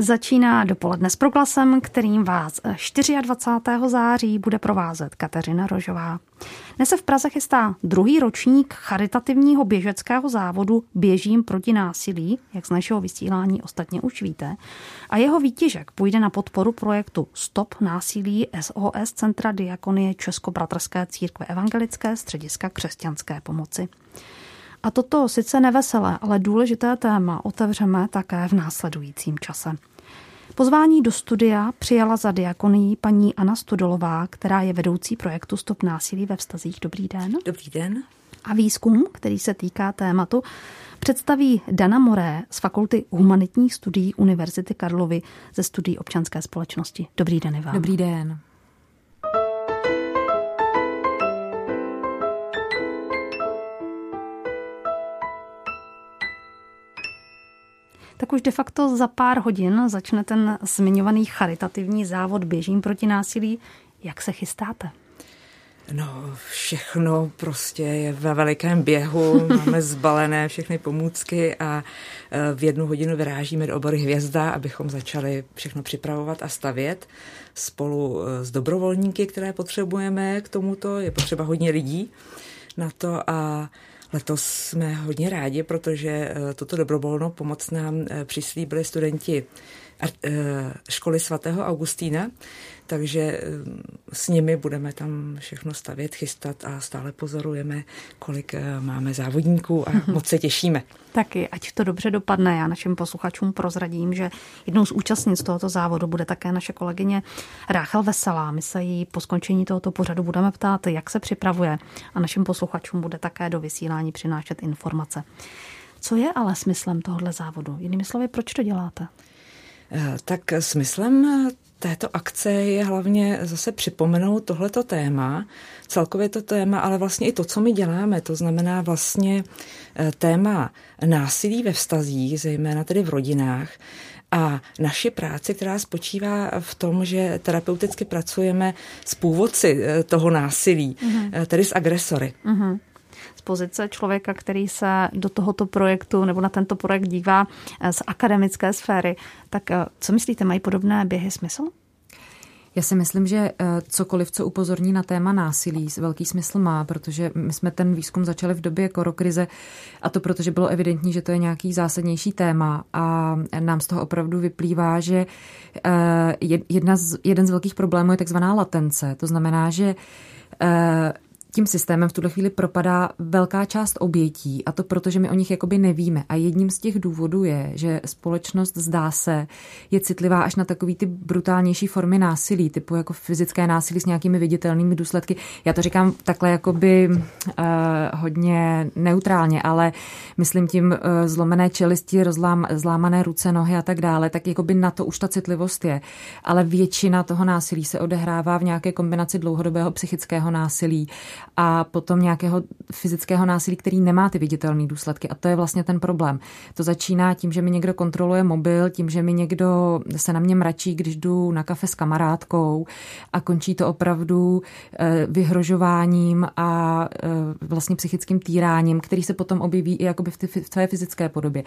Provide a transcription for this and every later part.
Začíná dopoledne s proglasem, kterým vás 24. září bude provázet Kateřina Rožová. Dnes se v Praze chystá druhý ročník charitativního běžeckého závodu Běžím proti násilí, jak z našeho vysílání ostatně už víte. A jeho výtěžek půjde na podporu projektu Stop násilí SOS Centra Diakonie Českobratrské církve evangelické střediska křesťanské pomoci. A toto sice neveselé, ale důležité téma otevřeme také v následujícím čase. Pozvání do studia přijala za diakonií paní Anna Studolová, která je vedoucí projektu Stop násilí ve vztazích. Dobrý den. Dobrý den. A výzkum, který se týká tématu, představí Dana Moré z Fakulty humanitních studií Univerzity Karlovy ze studií občanské společnosti. Dobrý den, Ivan. Dobrý den. Tak už de facto za pár hodin začne ten zmiňovaný charitativní závod Běžím proti násilí. Jak se chystáte? No, všechno prostě je ve velikém běhu, máme zbalené všechny pomůcky a e, v jednu hodinu vyrážíme do obory Hvězda, abychom začali všechno připravovat a stavět spolu e, s dobrovolníky, které potřebujeme k tomuto. Je potřeba hodně lidí na to a Letos jsme hodně rádi, protože eh, toto dobrovolnou pomoc nám eh, přislíbili studenti školy svatého Augustína, takže eh, s nimi budeme tam všechno stavět, chystat a stále pozorujeme, kolik eh, máme závodníků a moc se těšíme. Taky, ať to dobře dopadne. Já našim posluchačům prozradím, že jednou z účastnic tohoto závodu bude také naše kolegyně Ráchel Veselá. My se jí po skončení tohoto pořadu budeme ptát, jak se připravuje a našim posluchačům bude také do vysílání přinášet informace. Co je ale smyslem tohoto závodu? Jinými slovy, proč to děláte? Eh, tak smyslem této akce je hlavně zase připomenout tohleto téma, celkově to téma, ale vlastně i to, co my děláme, to znamená vlastně eh, téma násilí ve vztazích, zejména tedy v rodinách, a naši práci, která spočívá v tom, že terapeuticky pracujeme s původci eh, toho násilí, mm-hmm. tedy s agresory. Mm-hmm z pozice člověka, který se do tohoto projektu nebo na tento projekt dívá eh, z akademické sféry. Tak eh, co myslíte, mají podobné běhy smysl? Já si myslím, že eh, cokoliv, co upozorní na téma násilí, velký smysl má, protože my jsme ten výzkum začali v době korokrize a to protože bylo evidentní, že to je nějaký zásadnější téma a nám z toho opravdu vyplývá, že jedna z, jeden z velkých problémů je takzvaná latence. To znamená, že tím systémem v tuhle chvíli propadá velká část obětí a to proto, že my o nich jakoby nevíme. A jedním z těch důvodů je, že společnost zdá se je citlivá až na takový ty brutálnější formy násilí, typu jako fyzické násilí s nějakými viditelnými důsledky. Já to říkám takhle jakoby uh, hodně neutrálně, ale myslím tím uh, zlomené čelisti, rozlám, zlámané ruce, nohy a tak dále, tak jakoby na to už ta citlivost je. Ale většina toho násilí se odehrává v nějaké kombinaci dlouhodobého psychického násilí a potom nějakého fyzického násilí, který nemá ty viditelné důsledky. A to je vlastně ten problém. To začíná tím, že mi někdo kontroluje mobil, tím, že mi někdo se na mě mračí, když jdu na kafe s kamarádkou a končí to opravdu eh, vyhrožováním a eh, vlastně psychickým týráním, který se potom objeví i jakoby v, tvé fyzické podobě.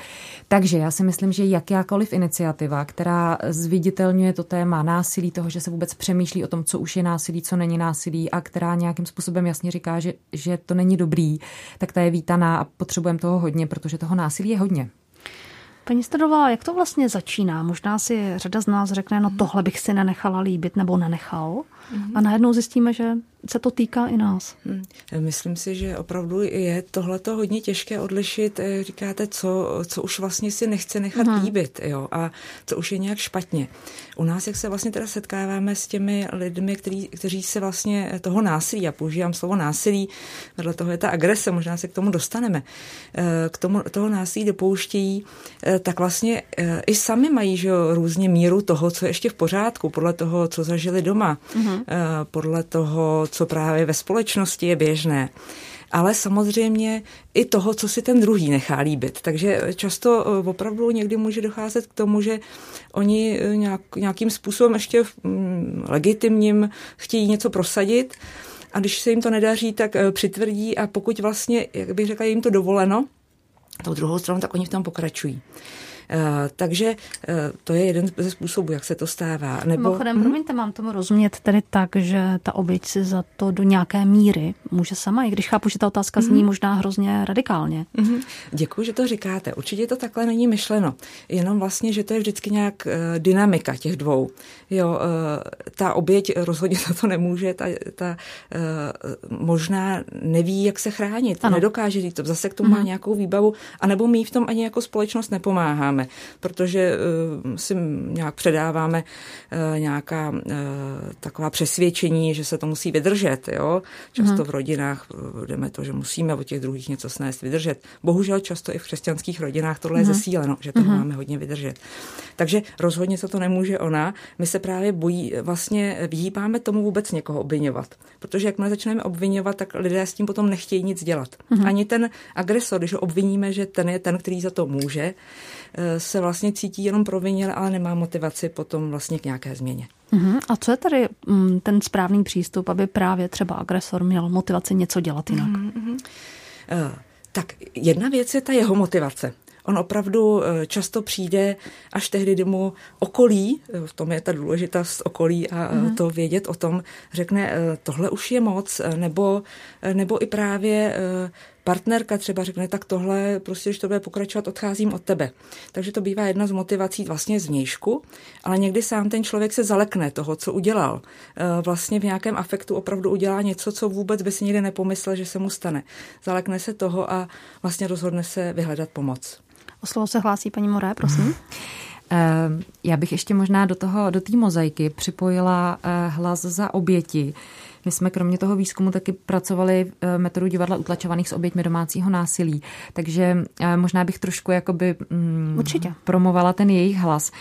Takže já si myslím, že jakákoliv iniciativa, která zviditelňuje to téma násilí, toho, že se vůbec přemýšlí o tom, co už je násilí, co není násilí a která nějakým způsobem jasně jasně říká, že, že to není dobrý, tak ta je vítaná a potřebujeme toho hodně, protože toho násilí je hodně. Paní Stadová, jak to vlastně začíná? Možná si řada z nás řekne, no tohle bych si nenechala líbit nebo nenechal. Mm-hmm. A najednou zjistíme, že se to týká i nás. Hmm. Myslím si, že opravdu je tohleto hodně těžké odlišit. Eh, říkáte, co, co už vlastně si nechce nechat hmm. líbit jo, a co už je nějak špatně. U nás, jak se vlastně teda setkáváme s těmi lidmi, který, kteří se vlastně toho násilí, já používám slovo násilí, vedle toho je ta agrese, možná se k tomu dostaneme, eh, k tomu toho násilí dopouštějí, eh, tak vlastně i sami mají že různě míru toho, co je ještě v pořádku, podle toho, co zažili doma, hmm. podle toho, co právě ve společnosti je běžné ale samozřejmě i toho, co si ten druhý nechá líbit. Takže často eh, opravdu někdy může docházet k tomu, že oni eh, nějak, nějakým způsobem ještě něčím legitimním chtějí něco prosadit a když se jim to nedaří, tak přitvrdí a pokud vlastně, jak bych řekla, jim to dovoleno, tou druhou stranu, tak oni v tom pokračují. Eh, takže eh, to je jeden ze způsobů, jak se to stává. Nebo... Mimochodem, mm-hmm. promiňte, mám tomu rozumět tedy tak, že ta oběť si za to do nějaké míry může sama, i když chápu, že ta otázka mm-hmm. zní možná hrozně radikálně. Mm-hmm. Děkuji, že to říkáte. Určitě to takhle není myšleno. Jenom vlastně, že to je vždycky nějak uh, dynamika těch dvou. Jo, ta oběť rozhodně za to nemůže, ta, ta možná neví, jak se chránit, ano. nedokáže říct to, zase k tomu mm-hmm. má mhm. nějakou výbavu, anebo my v tom ani jako společnost nepomáháme děláme, protože uh, si nějak předáváme uh, nějaká uh, taková přesvědčení, že se to musí vydržet. Jo? Často hmm. v rodinách jdeme to, že musíme od těch druhých něco snést vydržet. Bohužel často i v křesťanských rodinách tohle hmm. je mhm. zesíleno, že to hmm. máme hodně vydržet. Takže rozhodně se to nemůže ona. My se právě bojí, vlastně vyhýbáme tomu vůbec někoho obvinovat. Protože jakmile začneme obvinovat, tak lidé s tím potom nechtějí nic dělat. Hmm. Ani ten agresor, když ho obviníme, že ten je ten, který za to může, Eh, se vlastně cítí jenom provinil, ale nemá motivaci potom vlastně k nějaké změně. Uh-huh. A co je tady um, ten správný přístup, aby právě třeba agresor měl motivaci něco dělat jinak? Uh-huh. Uh, tak jedna věc je ta jeho motivace. On opravdu často přijde až tehdy, kdy mu okolí, v tom je ta důležitost okolí a mm. to vědět o tom, řekne, tohle už je moc, nebo, nebo i právě partnerka třeba řekne, tak tohle, prostě, když to bude pokračovat, odcházím od tebe. Takže to bývá jedna z motivací vlastně z vnějšku, ale někdy sám ten člověk se zalekne toho, co udělal. E, vlastně v nějakém afektu opravdu udělá něco, co vůbec by si nikdy nepomyslel, že se mu stane. Zalekne se toho a vlastně rozhodne se vyhledat pomoc. O slovo se hlásí paní Moré, prosím. Já bych ještě možná do toho, do té mozaiky připojila e, hlas za oběti, my jsme kromě toho výzkumu taky pracovali eh, metodu divadla utlačovaných s oběťmi domácího násilí, takže eh, možná bych trošku jakoby mm, Určitě. promovala ten jejich hlas.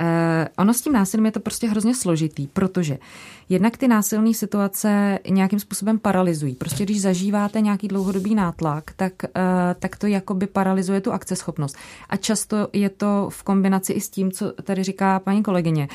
Eh, ono s tím násilím je to prostě hrozně složitý, protože jednak ty násilné situace nějakým způsobem paralyzují. Prostě když zažíváte nějaký dlouhodobý nátlak, tak, eh, tak to jakoby paralyzuje tu akceschopnost. A často je to v kombinaci i s tím, co tady říká paní kolegyně.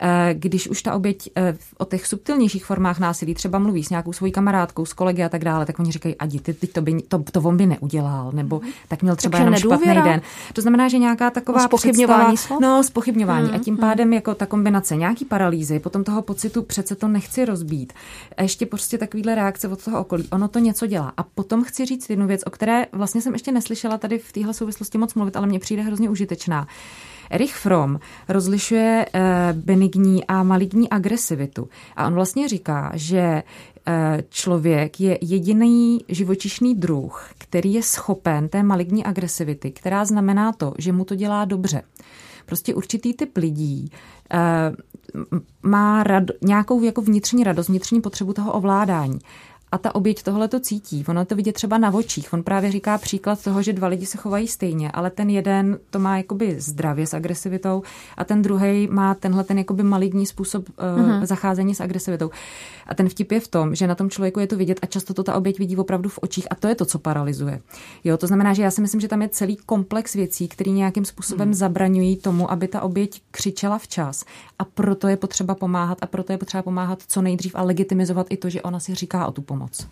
Eh, když už ta oběť o těch subtilnějších formách násilí třeba mluví s nějakou svojí kamarádkou, s kolegy a tak dále, tak oni říkají, adi, ty, ty to, by, to, to on by neudělal, nebo tak měl třeba Takže jenom nedůvěra. špatný den. To znamená, že nějaká taková no, spochybňování slov? No, spochybňování Hmm, a tím pádem jako ta kombinace nějaký paralýzy, potom toho pocitu přece to nechci rozbít. A ještě prostě takovýhle reakce od toho okolí. Ono to něco dělá. A potom chci říct jednu věc, o které vlastně jsem ještě neslyšela tady v téhle souvislosti moc mluvit, ale mně přijde hrozně užitečná. Erich Fromm rozlišuje eh, benigní a maligní agresivitu. A on vlastně říká, že eh, člověk je jediný živočišný druh, který je schopen té maligní agresivity, která znamená to, že mu to dělá dobře prostě určitý typ lidí eh, má rad, nějakou jako vnitřní radost, vnitřní potřebu toho ovládání a ta oběť tohle to cítí. Ono to vidět třeba na očích. On právě říká příklad toho, že dva lidi se chovají stejně, ale ten jeden to má jakoby zdravě s agresivitou a ten druhý má tenhle ten jakoby maligní způsob uh, uh-huh. zacházení s agresivitou. A ten vtip je v tom, že na tom člověku je to vidět a často to ta oběť vidí opravdu v očích a to je to, co paralyzuje. Jo, to znamená, že já si myslím, že tam je celý komplex věcí, které nějakým způsobem uh-huh. zabraňují tomu, aby ta oběť křičela včas. A proto je potřeba pomáhat a proto je potřeba pomáhat co nejdřív a legitimizovat i to, že ona si říká o tu pomoc.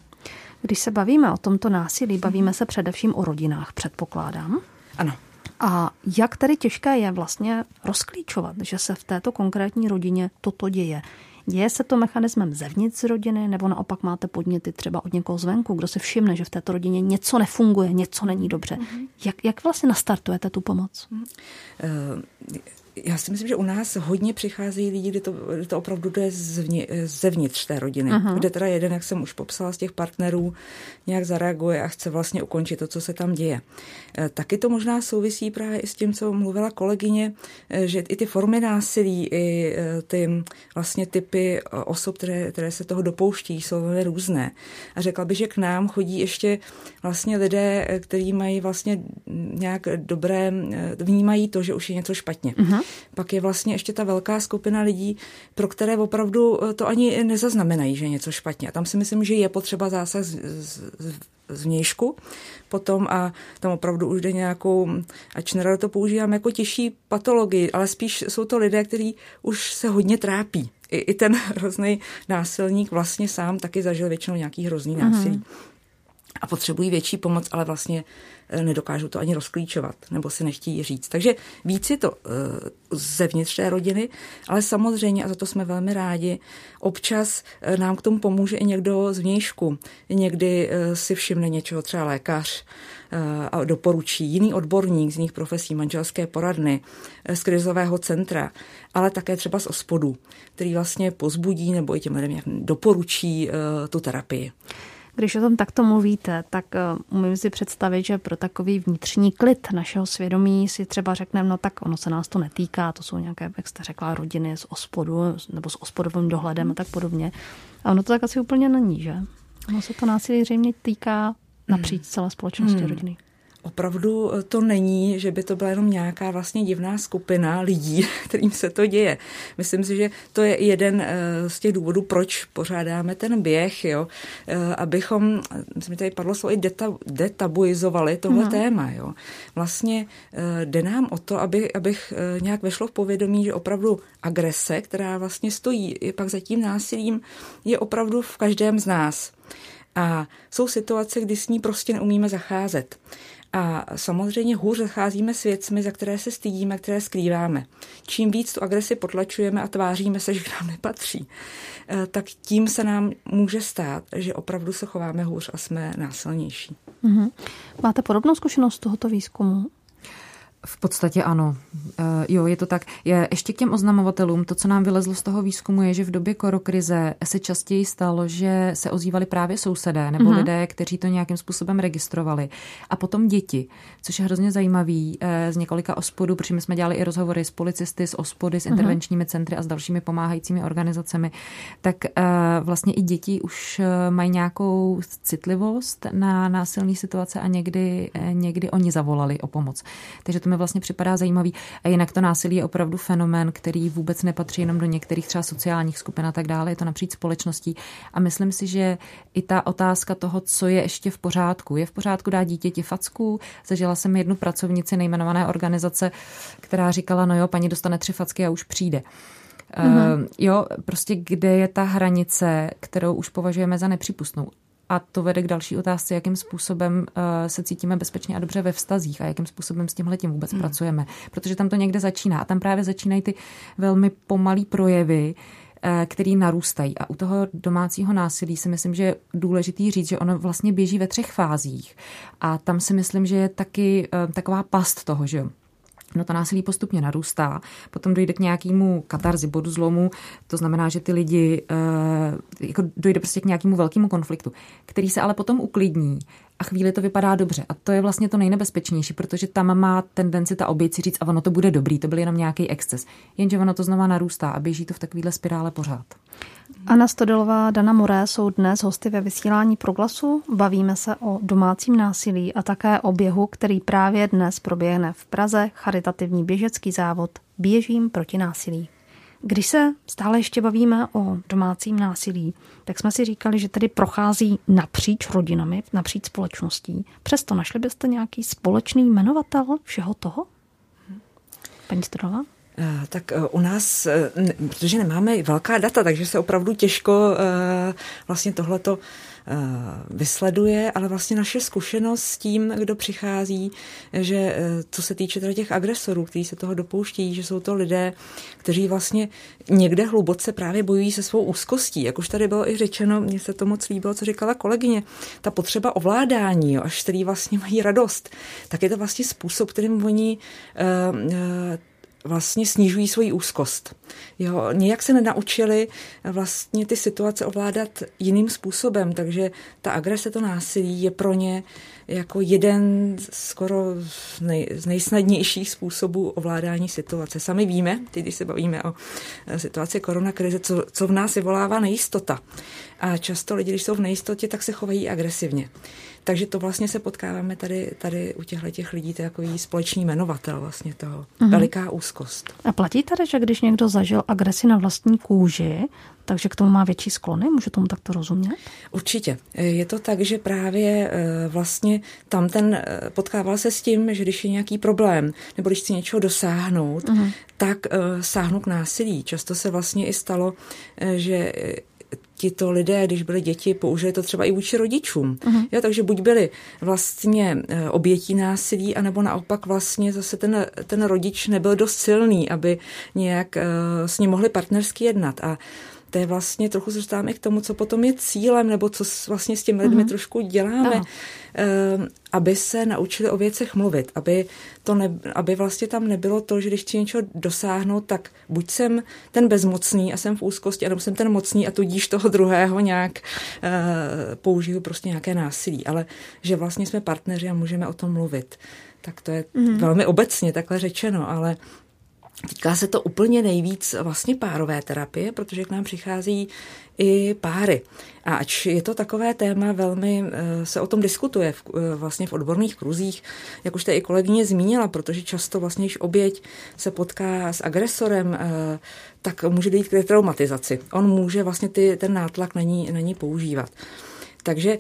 Když se bavíme o tomto násilí, bavíme se především o rodinách, předpokládám. Ano. A jak tedy těžké je vlastně rozklíčovat, že se v této konkrétní rodině toto děje? Děje se to mechanismem zevnitř rodiny, nebo naopak máte podněty třeba od někoho zvenku, kdo se všimne, že v této rodině něco nefunguje, něco není dobře. Mm-hmm. Jak, jak vlastně nastartujete tu pomoc? Uh, já si myslím, že u nás hodně přicházejí lidi, kde to, kde to opravdu jde zvně, zevnitř té rodiny. Uh-huh. Kde teda jeden, jak jsem už popsala z těch partnerů, nějak zareaguje a chce vlastně ukončit to, co se tam děje. E, taky to možná souvisí právě i s tím, co mluvila kolegyně, e, že i ty formy násilí, i e, ty vlastně typy osob, které, které se toho dopouští, jsou velmi různé. A řekla bych, že k nám chodí ještě vlastně lidé, kteří mají vlastně nějak dobré, vnímají to, že už je něco špatně. Uh-huh Pak je vlastně ještě ta velká skupina lidí, pro které opravdu to ani nezaznamenají, že je něco špatně. A tam si myslím, že je potřeba zásah z, z, z vnějšku potom a tam opravdu už jde nějakou, ač nerado to používám jako těžší patologii, ale spíš jsou to lidé, kteří už se hodně trápí. I, i ten hrozný násilník vlastně sám taky zažil většinou nějaký hrozný násilí. Mm-hmm a potřebují větší pomoc, ale vlastně eh, nedokážou to ani rozklíčovat nebo si nechtějí říct. Takže víc je to eh, zevnitř té rodiny, ale samozřejmě, a za to jsme velmi rádi, občas eh, nám k tomu pomůže i někdo z vnějšku. Někdy si všimne něčeho, třeba lékař, a doporučí jiný odborník z jiných profesí, manželské poradny, z krizového centra, ale také třeba z ospodu, který vlastně pozbudí nebo i těm lidem doporučí tu terapii. Když o tom takto mluvíte, tak uh, umím si představit, že pro takový vnitřní klid našeho svědomí si třeba řekneme, no tak ono se nás to netýká, to jsou nějaké, jak jste řekla, rodiny z ospodu nebo s ospodovým dohledem a tak podobně. A ono to tak asi úplně není, že? Ono se to násilí zřejmě týká napříč celé společnosti hmm. rodiny opravdu to není, že by to byla jenom nějaká vlastně divná skupina lidí, kterým se to děje. Myslím si, že to je jeden eh, z těch důvodů, proč pořádáme ten běh, jo, eh, abychom, myslím, tady padlo slovo, i deta, detabuizovali tohle mm. téma. Jo. Vlastně eh, jde nám o to, aby, abych nějak vešlo v povědomí, že opravdu agrese, která vlastně stojí pak za tím násilím, je opravdu v každém z nás. A jsou situace, kdy s ní prostě neumíme zacházet. A samozřejmě hůř zacházíme s věcmi, za které se stydíme, které skrýváme. Čím víc tu agresi potlačujeme a tváříme se, že k nám nepatří, eh, tak tím se nám může stát, že opravdu se chováme hůř a jsme násilnější. Mm-hmm. Máte podobnou zkušenost tohoto výzkumu? V podstatě ano. Uh, jo, je to tak. Je, ještě k těm oznamovatelům, to, co nám vylezlo z toho výzkumu, je, že v době korokrize se častěji stalo, že se ozývali právě sousedé nebo uh-huh. lidé, kteří to nějakým způsobem registrovali. A potom děti, což je hrozně zajímavý uh, z několika ospodů, protože my jsme dělali i rozhovory s policisty, s ospody, s mhm. intervenčními centry a s dalšími pomáhajícími organizacemi, tak uh, vlastně i děti už mají nějakou citlivost na násilné situace a někdy, někdy oni zavolali o pomoc. Takže to mi vlastně připadá zajímavý. A jinak to násilí je opravdu fenomén, který vůbec nepatří jenom do některých třeba sociálních skupin a tak dále. Je to napříč společností. A myslím si, že i ta otázka toho, co je ještě v pořádku. Je v pořádku dát dítěti facku. Zažila jsem jednu pracovnici nejmenované organizace, která říkala, no jo, paní dostane tři facky a už přijde. Mm-hmm. Uh, jo, prostě kde je ta hranice, kterou už považujeme za nepřípustnou. A to vede k další otázce, jakým způsobem uh, se cítíme bezpečně a dobře ve vztazích a jakým způsobem s tímhle tím vůbec hmm. pracujeme. Protože tam to někde začíná. A tam právě začínají ty velmi pomalý projevy, eh, který narůstají. A u toho domácího násilí si myslím, že je důležitý říct, že ono vlastně běží ve třech fázích. A tam si myslím, že je taky uh, taková past toho, že jo no to násilí postupně narůstá, potom dojde k nějakému katarzi, bodu zlomu, to znamená, že ty lidi, e, jako dojde prostě k nějakému velkému konfliktu, který se ale potom uklidní a chvíli to vypadá dobře. A to je vlastně to nejnebezpečnější, protože tam má tendenci ta oběť si říct, a ono to bude dobrý, to byl jenom nějaký exces. Jenže ono to znova narůstá a běží to v takovéhle spirále pořád. Anna Stodelová, Dana Moré jsou dnes hosty ve vysílání Proglasu. Bavíme se o domácím násilí a také o běhu, který právě dnes proběhne v Praze, charitativní běžecký závod Běžím proti násilí. Když se stále ještě bavíme o domácím násilí, tak jsme si říkali, že tedy prochází napříč rodinami, napříč společností. Přesto našli byste nějaký společný jmenovatel všeho toho? Paní Stodolová? Eh, tak eh, u nás, eh, protože nemáme velká data, takže se opravdu těžko vlastně tohleto vysleduje, ale vlastně naše zkušenost s tím, kdo přichází, že co se týče teda těch agresorů, kteří se toho dopouštějí, že jsou to lidé, kteří vlastně někde hluboce právě bojují se svou úzkostí. Jak už tady bylo i řečeno, mně se to moc líbilo, co říkala kolegyně, ta potřeba ovládání, jo, až který vlastně mají radost, tak je to vlastně způsob, kterým oni uh, uh, vlastně snižují svoji úzkost. Jo, nějak se nenaučili vlastně ty situace ovládat jiným způsobem, takže ta agrese, to násilí je pro ně jako jeden skoro z, nej, z nejsnadnějších způsobů ovládání situace. Sami víme, teď když se bavíme o situaci koronakrize, co, co v nás vyvolává nejistota. A často lidi, když jsou v nejistotě, tak se chovají agresivně. Takže to vlastně se potkáváme tady, tady u těchto těch lidí, to je jako společný jmenovatel vlastně toho. Mhm. Veliká úzkost. A platí tady, že když někdo zažil agresi na vlastní kůži, takže k tomu má větší sklony? Můžu tomu takto rozumět? Určitě. Je to tak, že právě eh, vlastně tam ten eh, potkával se s tím, že když je nějaký problém, nebo když chci něčeho dosáhnout, uh-huh. tak uh, sáhnu k násilí. Často se vlastně i stalo, že tito lidé, když byli děti, použili to třeba i vůči rodičům. Uh-huh. Jo, takže buď byli vlastně obětí násilí, anebo naopak vlastně zase ten, ten rodič nebyl dost silný, aby nějak uh, s ním mohli partnersky jednat. A to je vlastně, trochu se dostáváme k tomu, co potom je cílem, nebo co vlastně s těmi lidmi uh-huh. trošku děláme, uh, aby se naučili o věcech mluvit, aby, to ne, aby vlastně tam nebylo to, že když chci něčeho dosáhnout, tak buď jsem ten bezmocný a jsem v úzkosti, anebo jsem ten mocný a tudíž toho druhého nějak uh, použiju prostě nějaké násilí, ale že vlastně jsme partneři a můžeme o tom mluvit. Tak to je uh-huh. velmi obecně takhle řečeno, ale Týká se to úplně nejvíc vlastně párové terapie, protože k nám přichází i páry. A ač je to takové téma, velmi eh, se o tom diskutuje v, eh, vlastně v odborných kruzích, jak už to i kolegyně zmínila, protože často vlastně, když oběť se potká s agresorem, eh, tak může dojít k traumatizaci. On může vlastně ty, ten nátlak na ní, na ní používat. Takže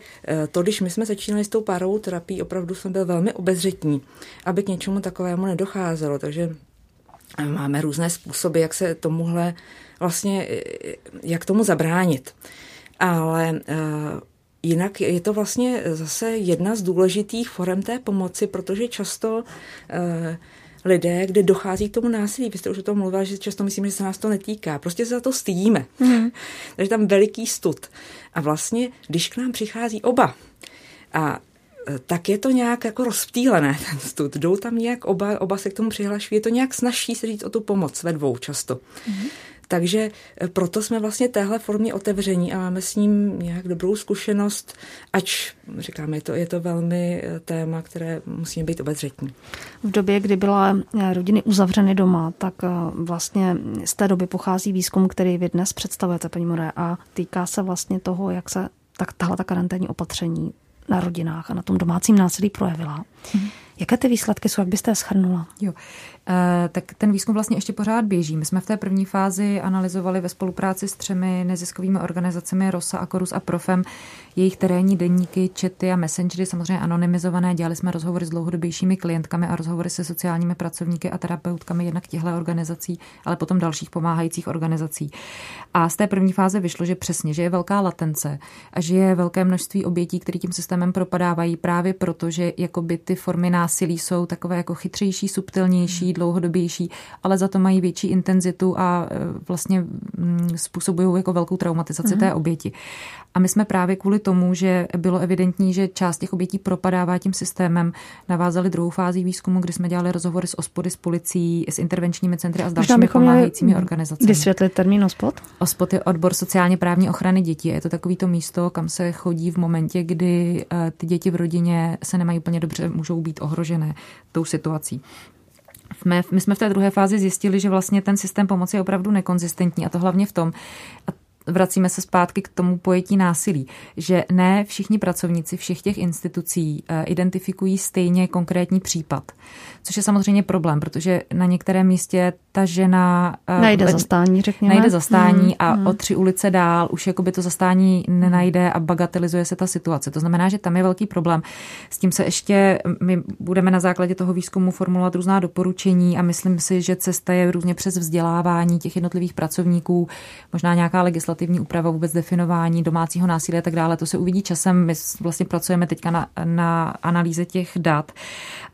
to, když my jsme začínali s tou párovou terapií, opravdu jsme byli velmi obezřetní, aby k něčemu takovému nedocházelo. Takže máme různé způsoby, jak se tomuhle vlastně, jak tomu zabránit. Ale uh, jinak je to vlastně zase jedna z důležitých forem té pomoci, protože často uh, lidé, kde dochází k tomu násilí. Vy jste už o tom mluvila, že často myslíme, že se nás to netýká. Prostě se za to stydíme. Mm. Takže tam veliký stud. A vlastně, když k nám přichází oba a tak je to nějak jako rozptýlené, ten stud. Jdou tam nějak, oba, oba se k tomu přihlašují, je to nějak snaží se říct o tu pomoc ve dvou často. Mm-hmm. Takže eh, proto jsme vlastně téhle formě otevření a máme s ním nějak dobrou zkušenost, ač říkáme, je to, je to velmi eh, téma, které musíme být obezřetní. V době, kdy byla eh, rodiny uzavřeny doma, tak vlastně z té doby pochází výzkum, který vy dnes představujete, paní More, a týká se vlastně toho, jak se tak tahle ta karanténní opatření na rodinách a na tom domácím násilí projevila. Mm. Jaké ty výsledky jsou, jak byste je schrnula? Jo. E, tak ten výzkum vlastně ještě pořád běží. My jsme v té první fázi analyzovali ve spolupráci s třemi neziskovými organizacemi ROSA, Akorus a Profem jejich terénní denníky, čety a messengery, samozřejmě anonymizované. Dělali jsme rozhovory s dlouhodobějšími klientkami a rozhovory se sociálními pracovníky a terapeutkami jednak těchto organizací, ale potom dalších pomáhajících organizací. A z té první fáze vyšlo, že přesně, že je velká latence a že je velké množství obětí, které tím systémem propadávají právě proto, že jakoby ty formy násilí jsou takové jako chytřejší, subtilnější, dlouhodobější, ale za to mají větší intenzitu a e, vlastně mm, způsobují jako velkou traumatizaci mm-hmm. té oběti. A my jsme právě kvůli tomu, že bylo evidentní, že část těch obětí propadává tím systémem, navázali druhou fázi výzkumu, kdy jsme dělali rozhovory s ospody, s policií, s intervenčními centry a s dalšími pomáhajícími organizacemi. Vysvětlit termín OSPOD? OSPOD je odbor sociálně právní ochrany dětí. Je to takový to místo, kam se chodí v momentě, kdy eh, ty děti v rodině se nemají úplně dobře, můžou být ohrožené tou situací. My jsme v té druhé fázi zjistili, že vlastně ten systém pomoci je opravdu nekonzistentní a to hlavně v tom, a vracíme se zpátky k tomu pojetí násilí, že ne všichni pracovníci všech těch institucí eh, identifikují stejně konkrétní případ. Což je samozřejmě problém, protože na některém místě ta žena eh, najde zastání, řekněme. Najde zastání hmm, a hmm. o tři ulice dál už jakoby to zastání nenajde a bagatelizuje se ta situace. To znamená, že tam je velký problém. S tím se ještě my budeme na základě toho výzkumu formulovat různá doporučení a myslím si, že cesta je různě přes vzdělávání těch jednotlivých pracovníků, možná nějaká legislativní úprava, vůbec definování domácího násilí a tak dále. To se uvidí časem. My vlastně pracujeme teďka na, na analýze těch dat.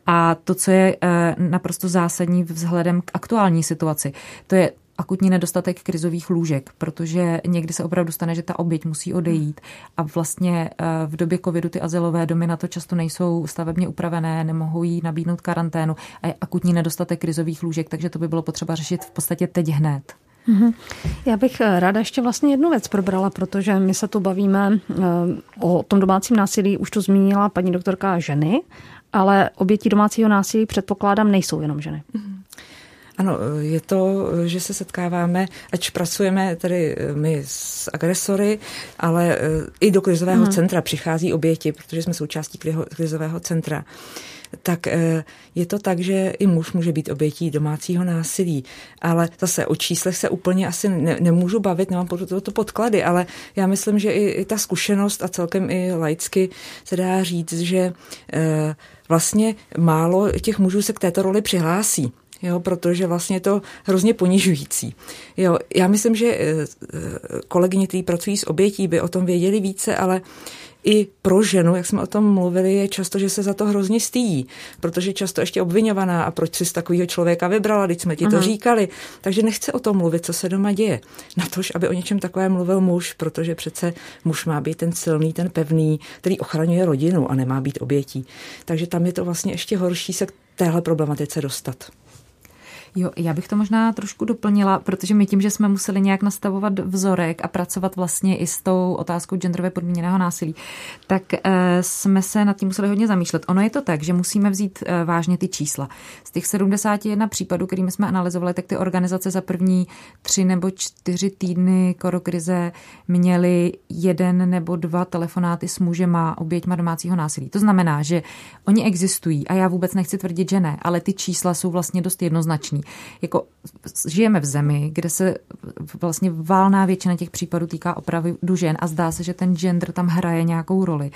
A to, co je eh, naprosto zásadní vzhledem k aktuální situaci, to je akutní nedostatek krizových lůžek, protože někdy se opravdu stane, že ta oběť musí odejít a vlastně eh, v době covidu ty azylové domy na to často nejsou stavebně upravené, nemohou jí nabídnout karanténu a je akutní nedostatek krizových lůžek, takže to by bylo potřeba řešit v podstatě teď hned. Mhm. Já bych eh, ráda ještě vlastně jednu věc probrala, protože my se tu bavíme o tom domácím násilí, už to zmínila paní doktorka ženy, ale obětí domácího násilí předpokládám nejsou jenom ženy. Mhm. Ano, je to, že se setkáváme, ať pracujeme tedy my s agresory, ale i do krizového hmm. centra přichází oběti, protože jsme součástí krizového centra tak eh, je to tak, že i muž může být obětí domácího násilí. Ale zase o číslech se úplně asi ne, nemůžu bavit, nemám to, to podklady, ale já myslím, že i, i ta zkušenost a celkem i laicky se dá říct, že eh, vlastně málo těch mužů se k této roli přihlásí. Jo, protože vlastně je to hrozně ponižující. Jo, já myslím, že eh, kolegyně, kteří pracují s obětí, by o tom věděli více, ale i pro ženu, jak jsme o tom mluvili, je často, že se za to hrozně stýjí, protože často ještě obvinovaná a proč si z takového člověka vybrala, když jsme ti to Aha. říkali. Takže nechce o tom mluvit, co se doma děje. Na tož, aby o něčem takovém mluvil muž, protože přece muž má být ten silný, ten pevný, který ochraňuje rodinu a nemá být obětí. Takže tam je to vlastně ještě horší se k téhle problematice dostat. Jo, já bych to možná trošku doplnila, protože my tím, že jsme museli nějak nastavovat vzorek a pracovat vlastně i s tou otázkou genderové podmíněného násilí, tak e, jsme se nad tím museli hodně zamýšlet. Ono je to tak, že musíme vzít e, vážně ty čísla. Z těch 71 případů, kterými jsme analyzovali, tak ty organizace za první tři nebo čtyři týdny korokrize měly jeden nebo dva telefonáty s mužema, oběťma domácího násilí. To znamená, že oni existují a já vůbec nechci tvrdit, že ne, ale ty čísla jsou vlastně dost jednoznační jako žijeme v zemi, kde se vlastně válná většina těch případů týká opravdu žen a zdá se, že ten gender tam hraje nějakou roli.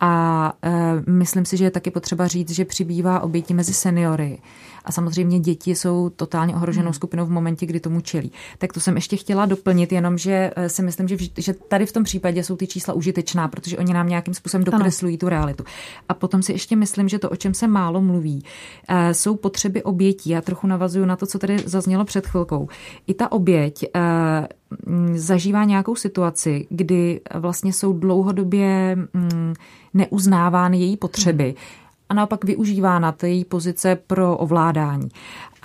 A e, myslím si, že je taky potřeba říct, že přibývá obětí mezi seniory. A samozřejmě děti jsou totálně ohroženou hmm. skupinou v momentě, kdy tomu čelí. Tak to jsem ještě chtěla doplnit, jenom že e, si myslím, že, že tady v tom případě jsou ty čísla užitečná, protože oni nám nějakým způsobem dokreslují ano. tu realitu. A potom si ještě myslím, že to, o čem se málo mluví, e, jsou potřeby obětí. Já trochu navazuju na to, co tady zaznělo před chvilkou. I ta oběť e, zažívá nějakou situaci, kdy vlastně jsou dlouhodobě neuznávány její potřeby a naopak využívána ta její pozice pro ovládání.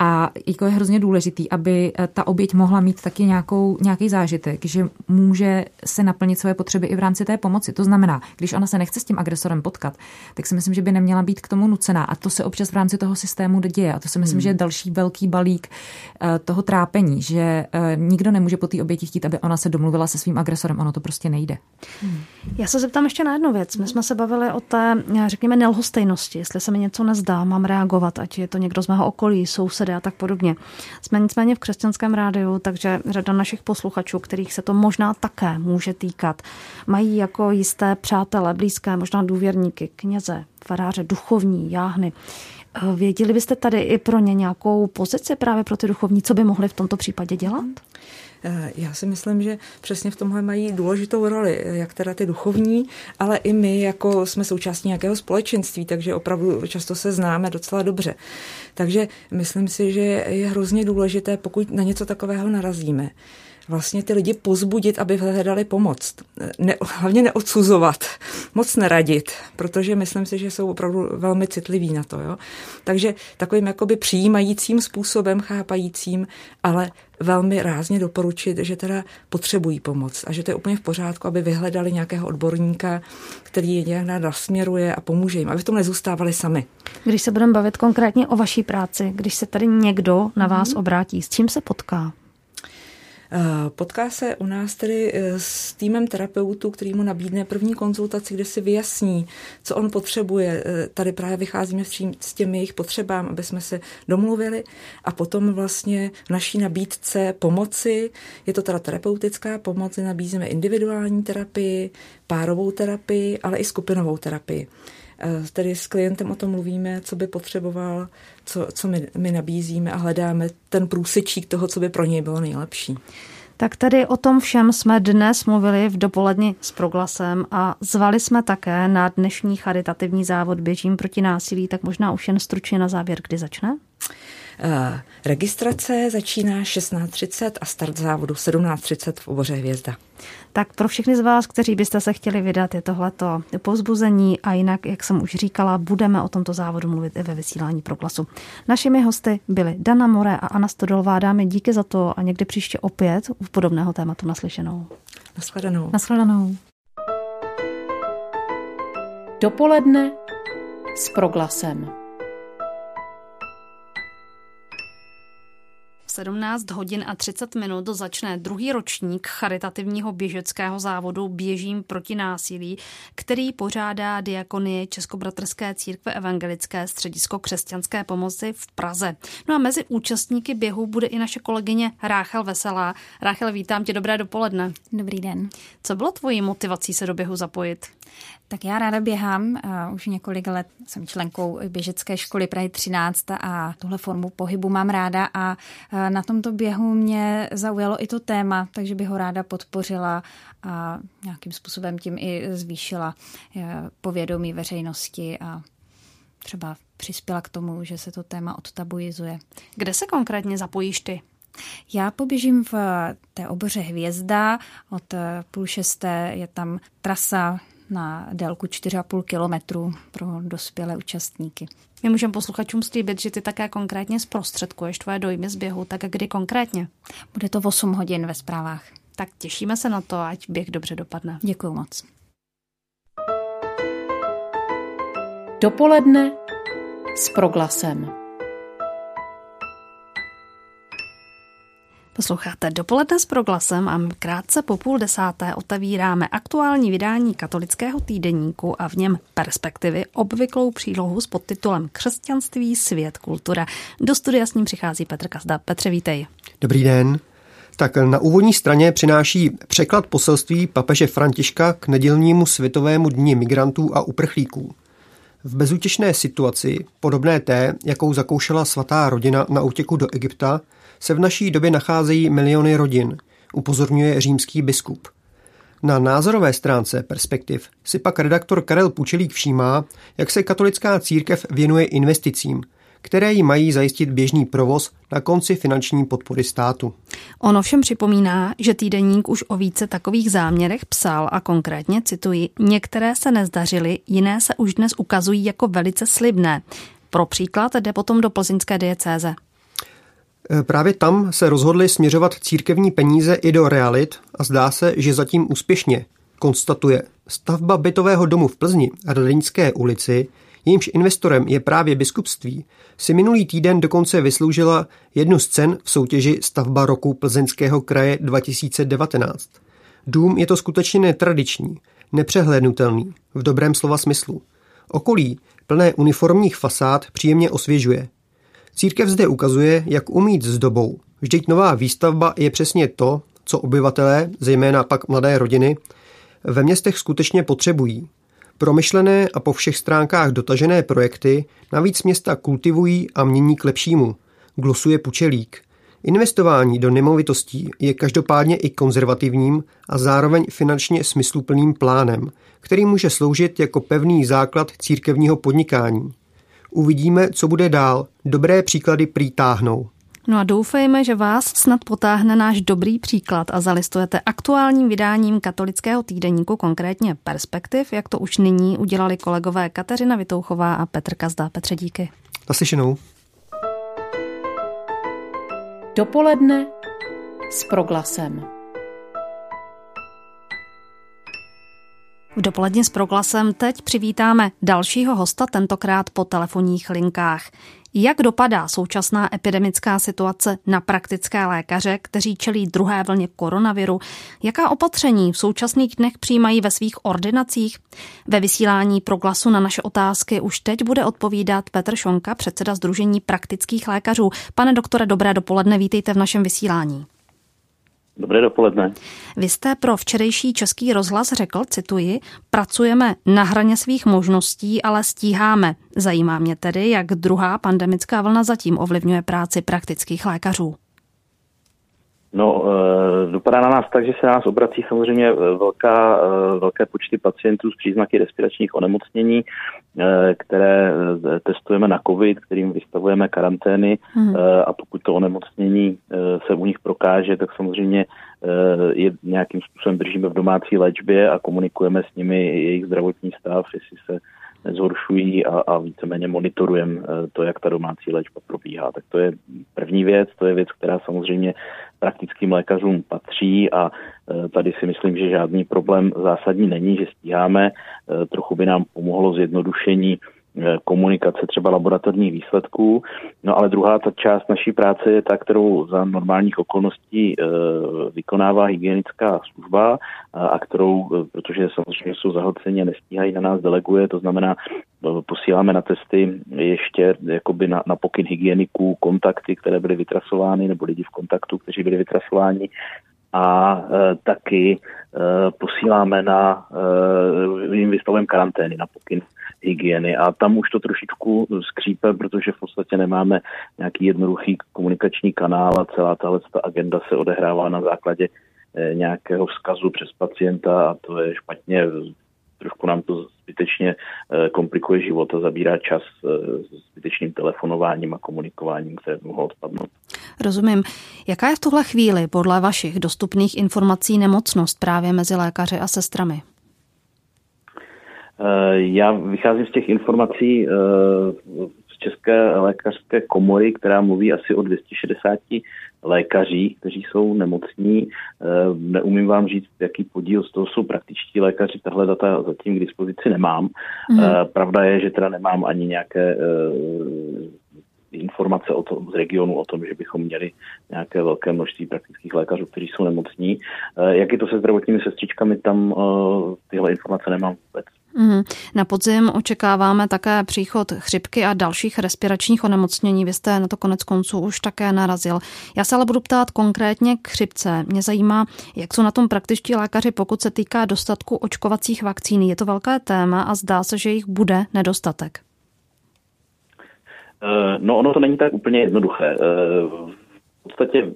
A jako je hrozně důležitý, aby eh, ta oběť mohla mít taky nějakou, nějaký zážitek, že může se naplnit své potřeby i v rámci té pomoci. To znamená, když ona se nechce s tím agresorem potkat, tak si myslím, že by neměla být k tomu nucená. A to se občas v rámci toho systému děje. A to si myslím, hmm. že je další velký balík eh, toho trápení, že eh, nikdo nemůže po té oběti chtít, aby ona se domluvila se svým agresorem. Ono to prostě nejde. Hmm. Já se zeptám ještě na jednu věc. My jsme se bavili o té, řekněme, nelhostejnosti. Jestli se mi něco nezdá, mám reagovat, ať je to někdo z mého okolí, sousedy a tak podobně. Jsme nicméně v křesťanském rádiu, takže řada našich posluchačů, kterých se to možná také může týkat, mají jako jisté přátelé, blízké, možná důvěrníky, kněze, faráře, duchovní, jáhny. Věděli byste tady i pro ně nějakou pozici právě pro ty duchovní, co by mohli v tomto případě dělat? Eh, já si myslím, že přesně v tomhle mají důležitou roli, jak teda ty duchovní, ale i my, jako jsme součástí nějakého společenství, takže opravdu často se známe docela dobře. Takže myslím si, že je hrozně důležité, pokud na něco takového narazíme, vlastně ty lidi pozbudit, aby hledali pomoc. Ne, hlavně neodsuzovat, moc neradit, protože myslím si, že jsou opravdu velmi citliví na to. Jo? Takže takovým jakoby přijímajícím způsobem, chápajícím, ale velmi rázně doporučit, že teda potřebují pomoc a že to je úplně v pořádku, aby vyhledali nějakého odborníka, který je nějak nasměruje a pomůže jim, aby v tom nezůstávali sami. Když se budeme bavit konkrétně o vaší práci, když se tady někdo na vás mm-hmm. obrátí, s čím se potká? Eh, potká se u nás tedy eh, s týmem terapeutů, který mu nabídne první konzultaci, kde si vyjasní, co on potřebuje. Eh, tady právě vycházíme s těmi jejich potřebám, aby jsme se domluvili a potom vlastně v naší nabídce pomoci, je to teda terapeutická pomoc, nabízíme individuální terapii, párovou terapii, ale i skupinovou terapii. Tedy s klientem o tom mluvíme, co by potřeboval, co, co my, my nabízíme a hledáme ten průsečík toho, co by pro něj bylo nejlepší. Tak tady o tom všem jsme dnes mluvili v dopoledni s proglasem a zvali jsme také na dnešní charitativní závod Běžím proti násilí, tak možná už jen stručně na závěr, kdy začne? Uh, registrace začíná 16.30 a start závodu 17.30 v oboře Hvězda. Tak pro všechny z vás, kteří byste se chtěli vydat, je tohleto povzbuzení a jinak, jak jsem už říkala, budeme o tomto závodu mluvit i ve vysílání proglasu. Našimi hosty byly Dana More a Anna Stodolová. Dámy díky za to a někdy příště opět u podobného tématu naslyšenou. Naschledanou. Naschledanou. Dopoledne s proglasem. 17 hodin a 30 minut začne druhý ročník charitativního běžeckého závodu Běžím proti násilí, který pořádá diakonie Českobratrské církve evangelické středisko křesťanské pomoci v Praze. No a mezi účastníky běhu bude i naše kolegyně Ráchel Veselá. Ráchel, vítám tě, dobré dopoledne. Dobrý den. Co bylo tvojí motivací se do běhu zapojit? Tak já ráda běhám, už několik let jsem členkou běžecké školy Prahy 13 a tuhle formu pohybu mám ráda a na tomto běhu mě zaujalo i to téma, takže bych ho ráda podpořila a nějakým způsobem tím i zvýšila e, povědomí veřejnosti a třeba přispěla k tomu, že se to téma odtabuizuje. Kde se konkrétně zapojíš ty? Já poběžím v té oboře Hvězda, od půl šesté je tam trasa na délku 4,5 kilometru pro dospělé účastníky. My můžeme posluchačům slíbit, že ty také konkrétně zprostředkuješ tvoje dojmy z běhu, tak kdy konkrétně? Bude to 8 hodin ve zprávách. Tak těšíme se na to, ať běh dobře dopadne. Děkuji moc. Dopoledne s proglasem. Posloucháte dopoledne s proglasem a krátce po půl desáté otevíráme aktuální vydání katolického týdeníku a v něm perspektivy obvyklou přílohu s podtitulem Křesťanství, svět, kultura. Do studia s ním přichází Petr Kazda. Petře, vítej. Dobrý den. Tak na úvodní straně přináší překlad poselství papeže Františka k nedělnímu světovému dni migrantů a uprchlíků. V bezútěšné situaci, podobné té, jakou zakoušela svatá rodina na útěku do Egypta, se v naší době nacházejí miliony rodin, upozorňuje římský biskup. Na názorové stránce perspektiv si pak redaktor Karel Pučelík všímá, jak se katolická církev věnuje investicím, které jí mají zajistit běžný provoz na konci finanční podpory státu. Ono všem připomíná, že týdeník už o více takových záměrech psal a konkrétně cituji, některé se nezdařily, jiné se už dnes ukazují jako velice slibné. Pro příklad jde potom do plzeňské diecéze. E, právě tam se rozhodli směřovat církevní peníze i do realit a zdá se, že zatím úspěšně, konstatuje. Stavba bytového domu v Plzni a Radeňské ulici, jejímž investorem je právě biskupství, si minulý týden dokonce vysloužila jednu z cen v soutěži Stavba roku Plzeňského kraje 2019. Dům je to skutečně netradiční, nepřehlednutelný, v dobrém slova smyslu. Okolí, plné uniformních fasád, příjemně osvěžuje. Církev zde ukazuje, jak umít s dobou. Vždyť nová výstavba je přesně to, co obyvatelé, zejména pak mladé rodiny, ve městech skutečně potřebují. Promyšlené a po všech stránkách dotažené projekty navíc města kultivují a mění k lepšímu, glosuje Pučelík. Investování do nemovitostí je každopádně i konzervativním a zároveň finančně smysluplným plánem, který může sloužit jako pevný základ církevního podnikání. Uvidíme, co bude dál. Dobré příklady přitáhnou. No a doufejme, že vás snad potáhne náš dobrý příklad a zalistujete aktuálním vydáním katolického týdeníku, konkrétně Perspektiv, jak to už nyní udělali kolegové Kateřina Vitouchová a Petr Kazda. Petře, díky. Naslyšenou. Dopoledne s proglasem. V dopoledně s proglasem teď přivítáme dalšího hosta, tentokrát po telefonních linkách. Jak dopadá současná epidemická situace na praktické lékaře, kteří čelí druhé vlně koronaviru? Jaká opatření v současných dnech přijímají ve svých ordinacích? Ve vysílání proglasu na naše otázky už teď bude odpovídat Petr Šonka, předseda Združení praktických lékařů. Pane doktore, dobré dopoledne, vítejte v našem vysílání. Dobré dopoledne. Vy jste pro včerejší český rozhlas řekl, cituji, pracujeme na hraně svých možností, ale stíháme. Zajímá mě tedy, jak druhá pandemická vlna zatím ovlivňuje práci praktických lékařů. No, e, dopadá na nás tak, že se nás obrací samozřejmě e, velká, e, velké počty pacientů s příznaky respiračních onemocnění, které testujeme na COVID, kterým vystavujeme karantény hmm. a pokud to onemocnění se u nich prokáže, tak samozřejmě je nějakým způsobem držíme v domácí léčbě a komunikujeme s nimi jejich zdravotní stav, jestli se nezhoršují a, a víceméně monitorujeme to, jak ta domácí léčba probíhá. Tak to je první věc, to je věc, která samozřejmě praktickým lékařům patří a e, tady si myslím, že žádný problém zásadní není, že stíháme. E, trochu by nám pomohlo zjednodušení komunikace třeba laboratorních výsledků. No ale druhá ta část naší práce je ta, kterou za normálních okolností vykonává hygienická služba a kterou, protože samozřejmě jsou zahlceni a nestíhají na nás deleguje, to znamená, posíláme na testy ještě jakoby na, na pokyn hygieniků kontakty, které byly vytrasovány, nebo lidi v kontaktu, kteří byli vytrasováni a e, taky e, posíláme na, e, jim vystavujeme karantény na pokyn hygieny. A tam už to trošičku skřípe, protože v podstatě nemáme nějaký jednoduchý komunikační kanál a celá tahle ta agenda se odehrává na základě e, nějakého vzkazu přes pacienta a to je špatně trošku nám to zbytečně eh, komplikuje život a zabírá čas eh, s zbytečným telefonováním a komunikováním, které mohlo odpadnout. Rozumím. Jaká je v tuhle chvíli podle vašich dostupných informací nemocnost právě mezi lékaři a sestrami? Eh, já vycházím z těch informací z České lékařské komory, která mluví asi o 260 lékaří, kteří jsou nemocní. Eh, neumím vám říct, jaký podíl z toho jsou praktičtí lékaři, tahle data zatím k dispozici nemám. Mm. Pravda je, že teda nemám ani nějaké eh, informace o tom, z regionu o tom, že bychom měli nějaké velké množství praktických lékařů, kteří jsou nemocní. Jak je to se zdravotními sestřičkami, tam tyhle informace nemám vůbec. Mm. Na podzim očekáváme také příchod chřipky a dalších respiračních onemocnění. Vy jste na to konec konců už také narazil. Já se ale budu ptát konkrétně k chřipce. Mě zajímá, jak jsou na tom praktičtí lékaři, pokud se týká dostatku očkovacích vakcín. Je to velké téma a zdá se, že jich bude nedostatek. Eh, no ono to není tak úplně jednoduché. Eh, v podstatě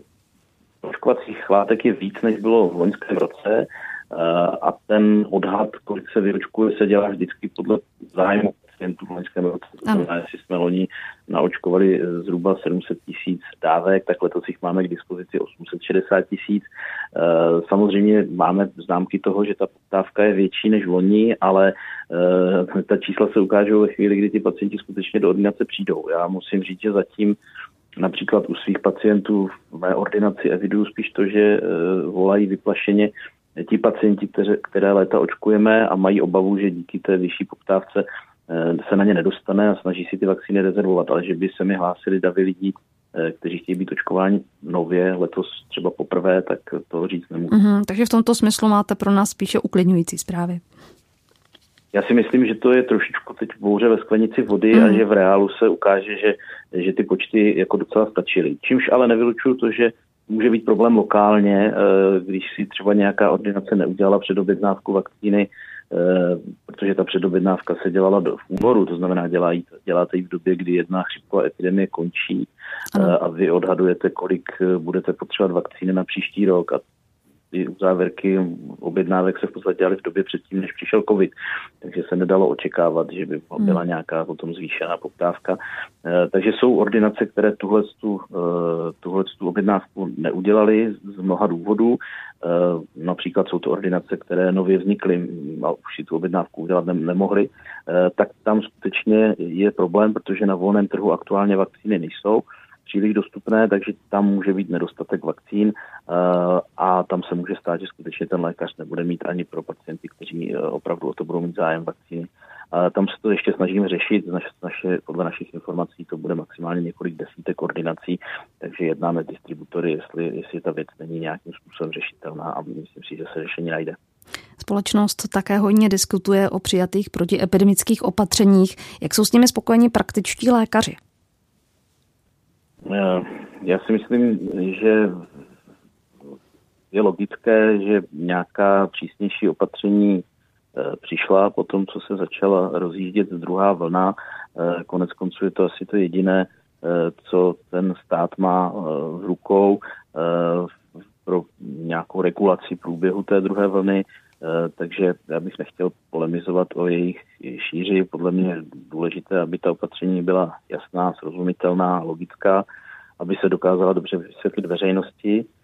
očkovacích látek je víc, než bylo v loňském roce. Eh, a ten odhad, kolik se vyročkuje, se dělá vždycky podle zájmu pacientů v loňském roce. To znamená, jestli jsme loni naočkovali eh, zhruba 700 tisíc dávek, tak letos jich máme k dispozici 860 tisíc. Eh, samozřejmě máme známky toho, že ta poptávka je větší než loni, ale ta čísla se ukážou ve chvíli, kdy ty pacienti skutečně do ordinace přijdou. Já musím říct, že zatím například u svých pacientů v mé ordinaci eviduju spíš to, že volají vyplašeně, ti pacienti, které, které léta očkujeme a mají obavu, že díky té vyšší poptávce eh, se na ně nedostane a snaží si ty vakcíny rezervovat, ale že by se mi hlásili davy lidí, eh, kteří chtějí být očkováni nově, letos třeba poprvé, tak to říct nemůžu. Mm-hmm, takže v tomto smyslu máte pro nás spíše uklidňující zprávy. Já si myslím, že to je trošičku teď bouře ve sklenici vody mm. a mhm. že v reálu se ukáže, že, že ty počty jako docela stačily. Čímž ale nevylučuju to, že může být problém lokálně, eh, když si třeba nějaká ordinace neudělala předobjednávku vakcíny, eh, protože ta předobjednávka se dělala v únoru, to znamená dělají, děláte ji v době, kdy jedna chřipková epidemie končí ano. a vy odhadujete, kolik eh, budete potřebovat vakcíny na příští rok a ty uzávěrky objednávek se v podstatě dělaly v době předtím, než přišel covid, takže se nedalo očekávat, že by byla hmm. nějaká potom zvýšená poptávka. Eh, takže jsou ordinace, které tuhle tu, eh, tuhle tu objednávku neudělali z mnoha důvodů. Eh, například jsou to ordinace, které nově vznikly a už si tu objednávku udělat nemohly, tak tam skutečně je problém, protože na volném trhu aktuálně vakcíny nejsou příliš dostupné, takže tam může být nedostatek vakcín eh, a tam se může stát, že skutečně ten lékař nebude mít ani pro pacienty, kteří eh, opravdu o to budou mít zájem vakcíny. Tam se to ještě snažíme řešit, naše, naše, podle našich informací to bude maximálně několik desítek koordinací, takže jednáme s distributory, jestli, jestli ta věc není nějakým způsobem řešitelná a myslím si, že se řešení najde. Společnost také hodně diskutuje o přijatých protiepidemických opatřeních. Jak jsou s nimi spokojeni praktičtí lékaři? Eh, já si myslím, že je logické, že nějaká přísnější opatření přišla po tom, co se začala rozjíždět druhá vlna. Eh, konec konců je to asi to jediné, co ten stát má v rukou pro nějakou regulaci průběhu té druhé vlny. Takže já bych nechtěl polemizovat o jejich šíři. Podle mě je důležité, aby ta opatření byla jasná, srozumitelná, logická, aby se dokázala dobře vysvětlit veřejnosti eh,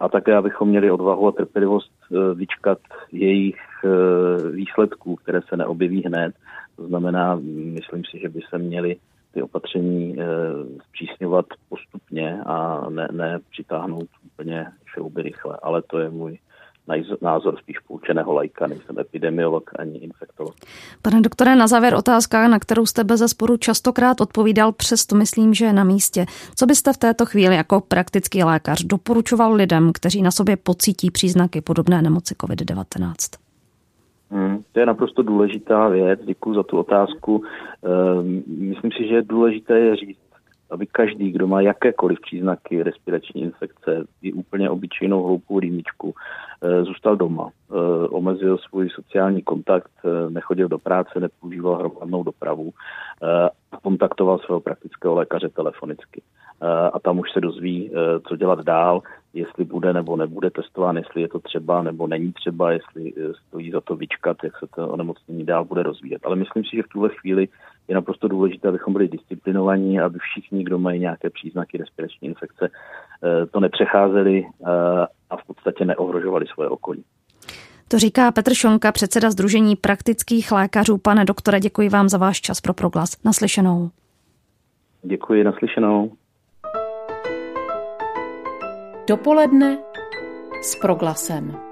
a také, abychom měli odvahu a trpělivost eh, vyčkat jejich eh, výsledků, které se neobjeví hned. To znamená, myslím si, že by se měly ty opatření zpřísňovat postupně a ne, ne přitáhnout úplně šrouby rychle, ale to je můj názor spíš poučeného lajka, nejsem epidemiolog ani infektolog. Pane doktore, na závěr otázka, na kterou jste bez zesporu častokrát odpovídal, přesto myslím, že je na místě. Co byste v této chvíli jako praktický lékař doporučoval lidem, kteří na sobě pocítí příznaky podobné nemoci COVID-19? Hmm, to je naprosto důležitá věc, děkuji za tu otázku. Ehm, myslím si, že je důležité je říct, aby každý, kdo má jakékoliv příznaky respirační infekce, i úplně obyčejnou hloupou rýmičku, eh, zůstal doma, eh, omezil svůj sociální kontakt, eh, nechodil do práce, nepoužíval hromadnou dopravu a kontaktoval svého praktického lékaře telefonicky. A tam už se dozví, co dělat dál, jestli bude nebo nebude testován, jestli je to třeba nebo není třeba, jestli stojí za to vyčkat, jak se to onemocnění dál bude rozvíjet. Ale myslím si, že v tuhle chvíli je naprosto důležité, abychom byli disciplinovaní, aby všichni, kdo mají nějaké příznaky respirační infekce, eh, to nepřecházeli eh, a v podstatě neohrožovali svoje okolí. To říká Petr Šonka, předseda Združení praktických lékařů. Pane doktore, děkuji vám za váš čas pro proglas. Naslyšenou. Děkuji, naslyšenou. Dopoledne s proglasem.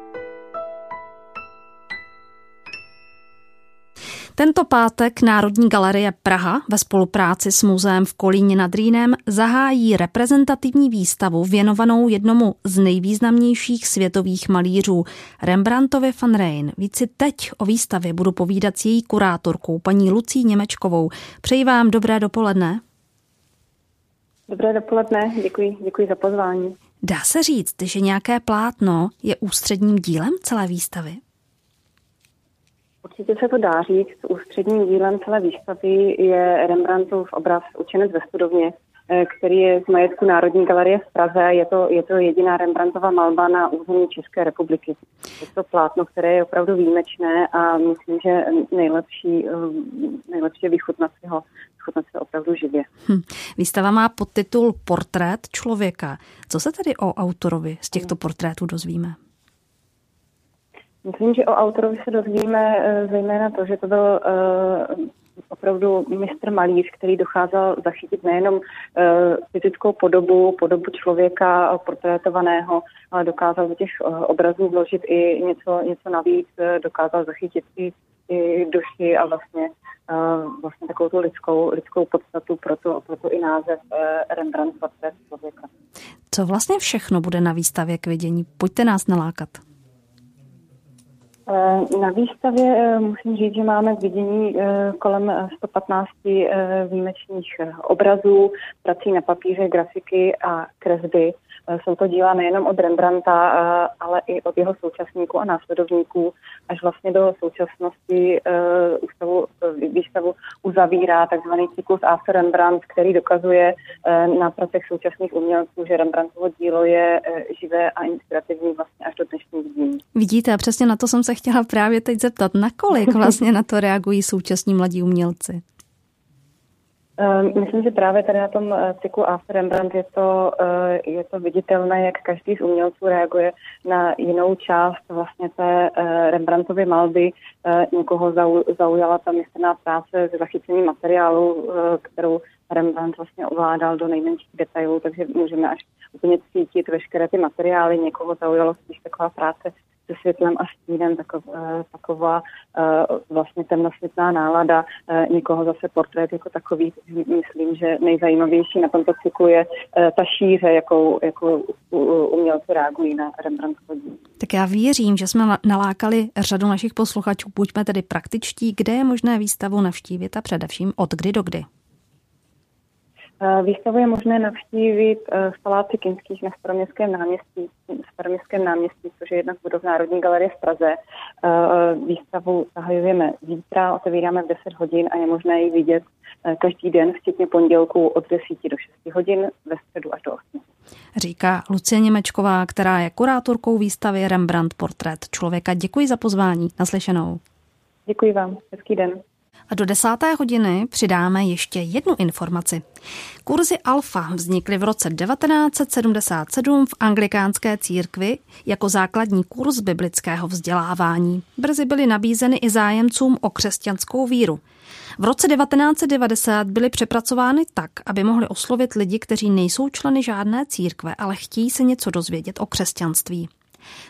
Tento pátek Národní galerie Praha ve spolupráci s muzeem v Kolíně nad Rýnem zahájí reprezentativní výstavu věnovanou jednomu z nejvýznamnějších světových malířů Rembrandtovi van Rijn. Víci teď o výstavě budu povídat s její kurátorkou, paní Lucí Němečkovou. Přeji vám dobré dopoledne. Dobré dopoledne, děkuji, děkuji za pozvání. Dá se říct, že nějaké plátno je ústředním dílem celé výstavy? Určitě se to dá říct. Ústředním dílem celé výstavy je Rembrandtův obraz Učenec ve studovně, eh, který je z majetku Národní galerie v Praze. Je to, je to jediná Rembrandtova malba na území České republiky. Je to plátno, které je opravdu výjimečné a myslím, že nejlepší, eh, nejlepší vychutnat si ho, vychutnat si opravdu živě. Hm. Výstava má podtitul Portrét člověka. Co se tedy o autorovi z těchto portrétů dozvíme? Myslím, že o autorovi se dozvíme eh, zejména to, že to byl eh, opravdu mistr malíř, který dokázal zachytit nejenom uh, fyzickou podobu, podobu člověka portrétovaného, ale dokázal do těch obrazů vložit i něco, něco navíc, dokázal zachytit i, i duši a vlastně, vlastně takovou tu lidskou, lidskou podstatu, proto, proto i název Rembrandt portrét člověka. Co vlastně všechno bude na výstavě k vidění? Pojďte nás nalákat. Eh, na výstavě eh, musím říct, že máme k vidění eh, kolem 115 výjimečných obrazů, prací na papíře, grafiky a kresby. Jsou to díla nejenom od Rembrandta, ale i od jeho současníků a následovníků, až vlastně do současnosti ústavu, výstavu uzavírá takzvaný cyklus After Rembrandt, který dokazuje na pracech současných umělců, že Rembrandtovo dílo je živé a inspirativní vlastně až do dnešních dní. Vidíte, a přesně na to jsem se chtěla právě teď zeptat, nakolik vlastně na to reagují současní mladí umělci? Ehm, myslím, že právě tady na tom eh, cyklu After Rembrandt je to, eh, je to viditelné, jak každý z umělců reaguje na jinou část vlastně té eh, Rembrandtovy malby. Někoho zaujala ta mistrná práce s zachycením materiálu, kterou Rembrandt vlastně ovládal do nejmenších detailů, takže můžeme až úplně cítit veškeré ty materiály. Někoho zaujalo spíš taková práce se světlem a stínem, taková, taková vlastně temnosvětná nálada, někoho zase portrét jako takový. Myslím, že nejzajímavější na tomto cyklu je ta šíře, jakou, jakou umělci reagují na Rembrandtovo Tak já věřím, že jsme nalákali řadu našich posluchačů. Buďme tedy praktičtí, kde je možné výstavu navštívit a především od kdy do kdy. Eh, výstavu je možné navštívit eh, v Paláci Kinských na Staroměstském náměstí, Staroměstském náměstí, což je jedna z budov Národní galerie v Praze. Eh, výstavu zahajujeme zítra, otevíráme v 10 hodin a je možné ji vidět každý den, včetně pondělku od 10 do 6 hodin, ve středu až do 8. Říká Lucie Němečková, která je kurátorkou výstavy Rembrandt Portrét člověka. Děkuji za pozvání. Naslyšenou. Děkuji vám. Hezký den. A do desáté hodiny přidáme ještě jednu informaci. Kurzy Alfa vznikly v roce 1977 v anglikánské církvi jako základní kurz biblického vzdělávání. Brzy byly nabízeny i zájemcům o křesťanskou víru. V roce 1990 byly přepracovány tak, aby mohly oslovit lidi, kteří nejsou členy žádné církve, ale chtějí se něco dozvědět o křesťanství.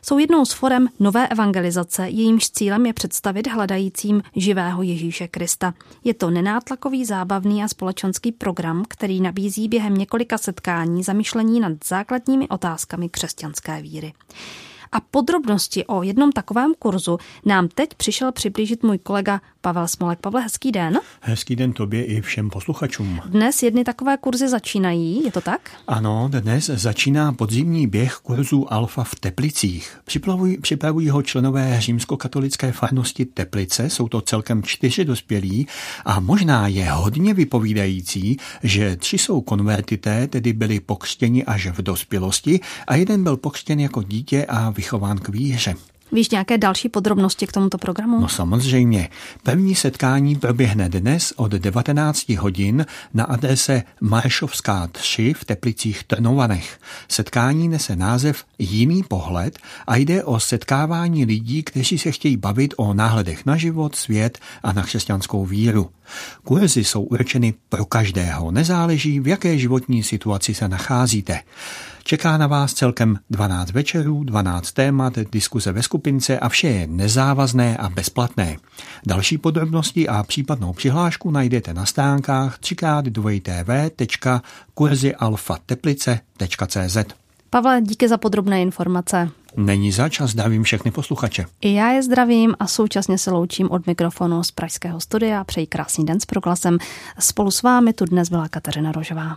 Jsou jednou z forem nové evangelizace, jejímž cílem je představit hledajícím živého Ježíše Krista. Je to nenátlakový, zábavný a společenský program, který nabízí během několika setkání zamýšlení nad základními otázkami křesťanské víry. A podrobnosti o jednom takovém kurzu nám teď přišel přiblížit můj kolega Pavel Smolek. Pavle, hezký den. Hezký den tobě i všem posluchačům. Dnes jedny takové kurzy začínají, je to tak? Ano, dnes začíná podzimní běh kurzu Alfa v Teplicích. Připravují, připravují ho členové římskokatolické farnosti Teplice, jsou to celkem čtyři dospělí a možná je hodně vypovídající, že tři jsou konvertité, tedy byli pokřtěni až v dospělosti a jeden byl pokřtěn jako dítě a vychován k víře. Víš nějaké další podrobnosti k tomuto programu? No samozřejmě. První setkání proběhne dnes od 19 hodin na adrese Maršovská 3 v Teplicích Trnovanech. Setkání nese název Jiný pohled a jde o setkávání lidí, kteří se chtějí bavit o náhledech na život, svět a na křesťanskou víru. Kurzy jsou určeny pro každého, nezáleží, v jaké životní situaci se nacházíte. Čeká na vás celkem 12 večerů, 12 témat, diskuze ve skupince a vše je nezávazné a bezplatné. Další podrobnosti a případnou přihlášku najdete na stránkách 3 www.kurzyalfateplice.cz Pavle, díky za podrobné informace. Není zač a zdravím všechny posluchače. I já je zdravím a současně se loučím od mikrofonu z Pražského studia. Přeji krásný den s proglasem. Spolu s vámi tu dnes byla Kateřina Rožová.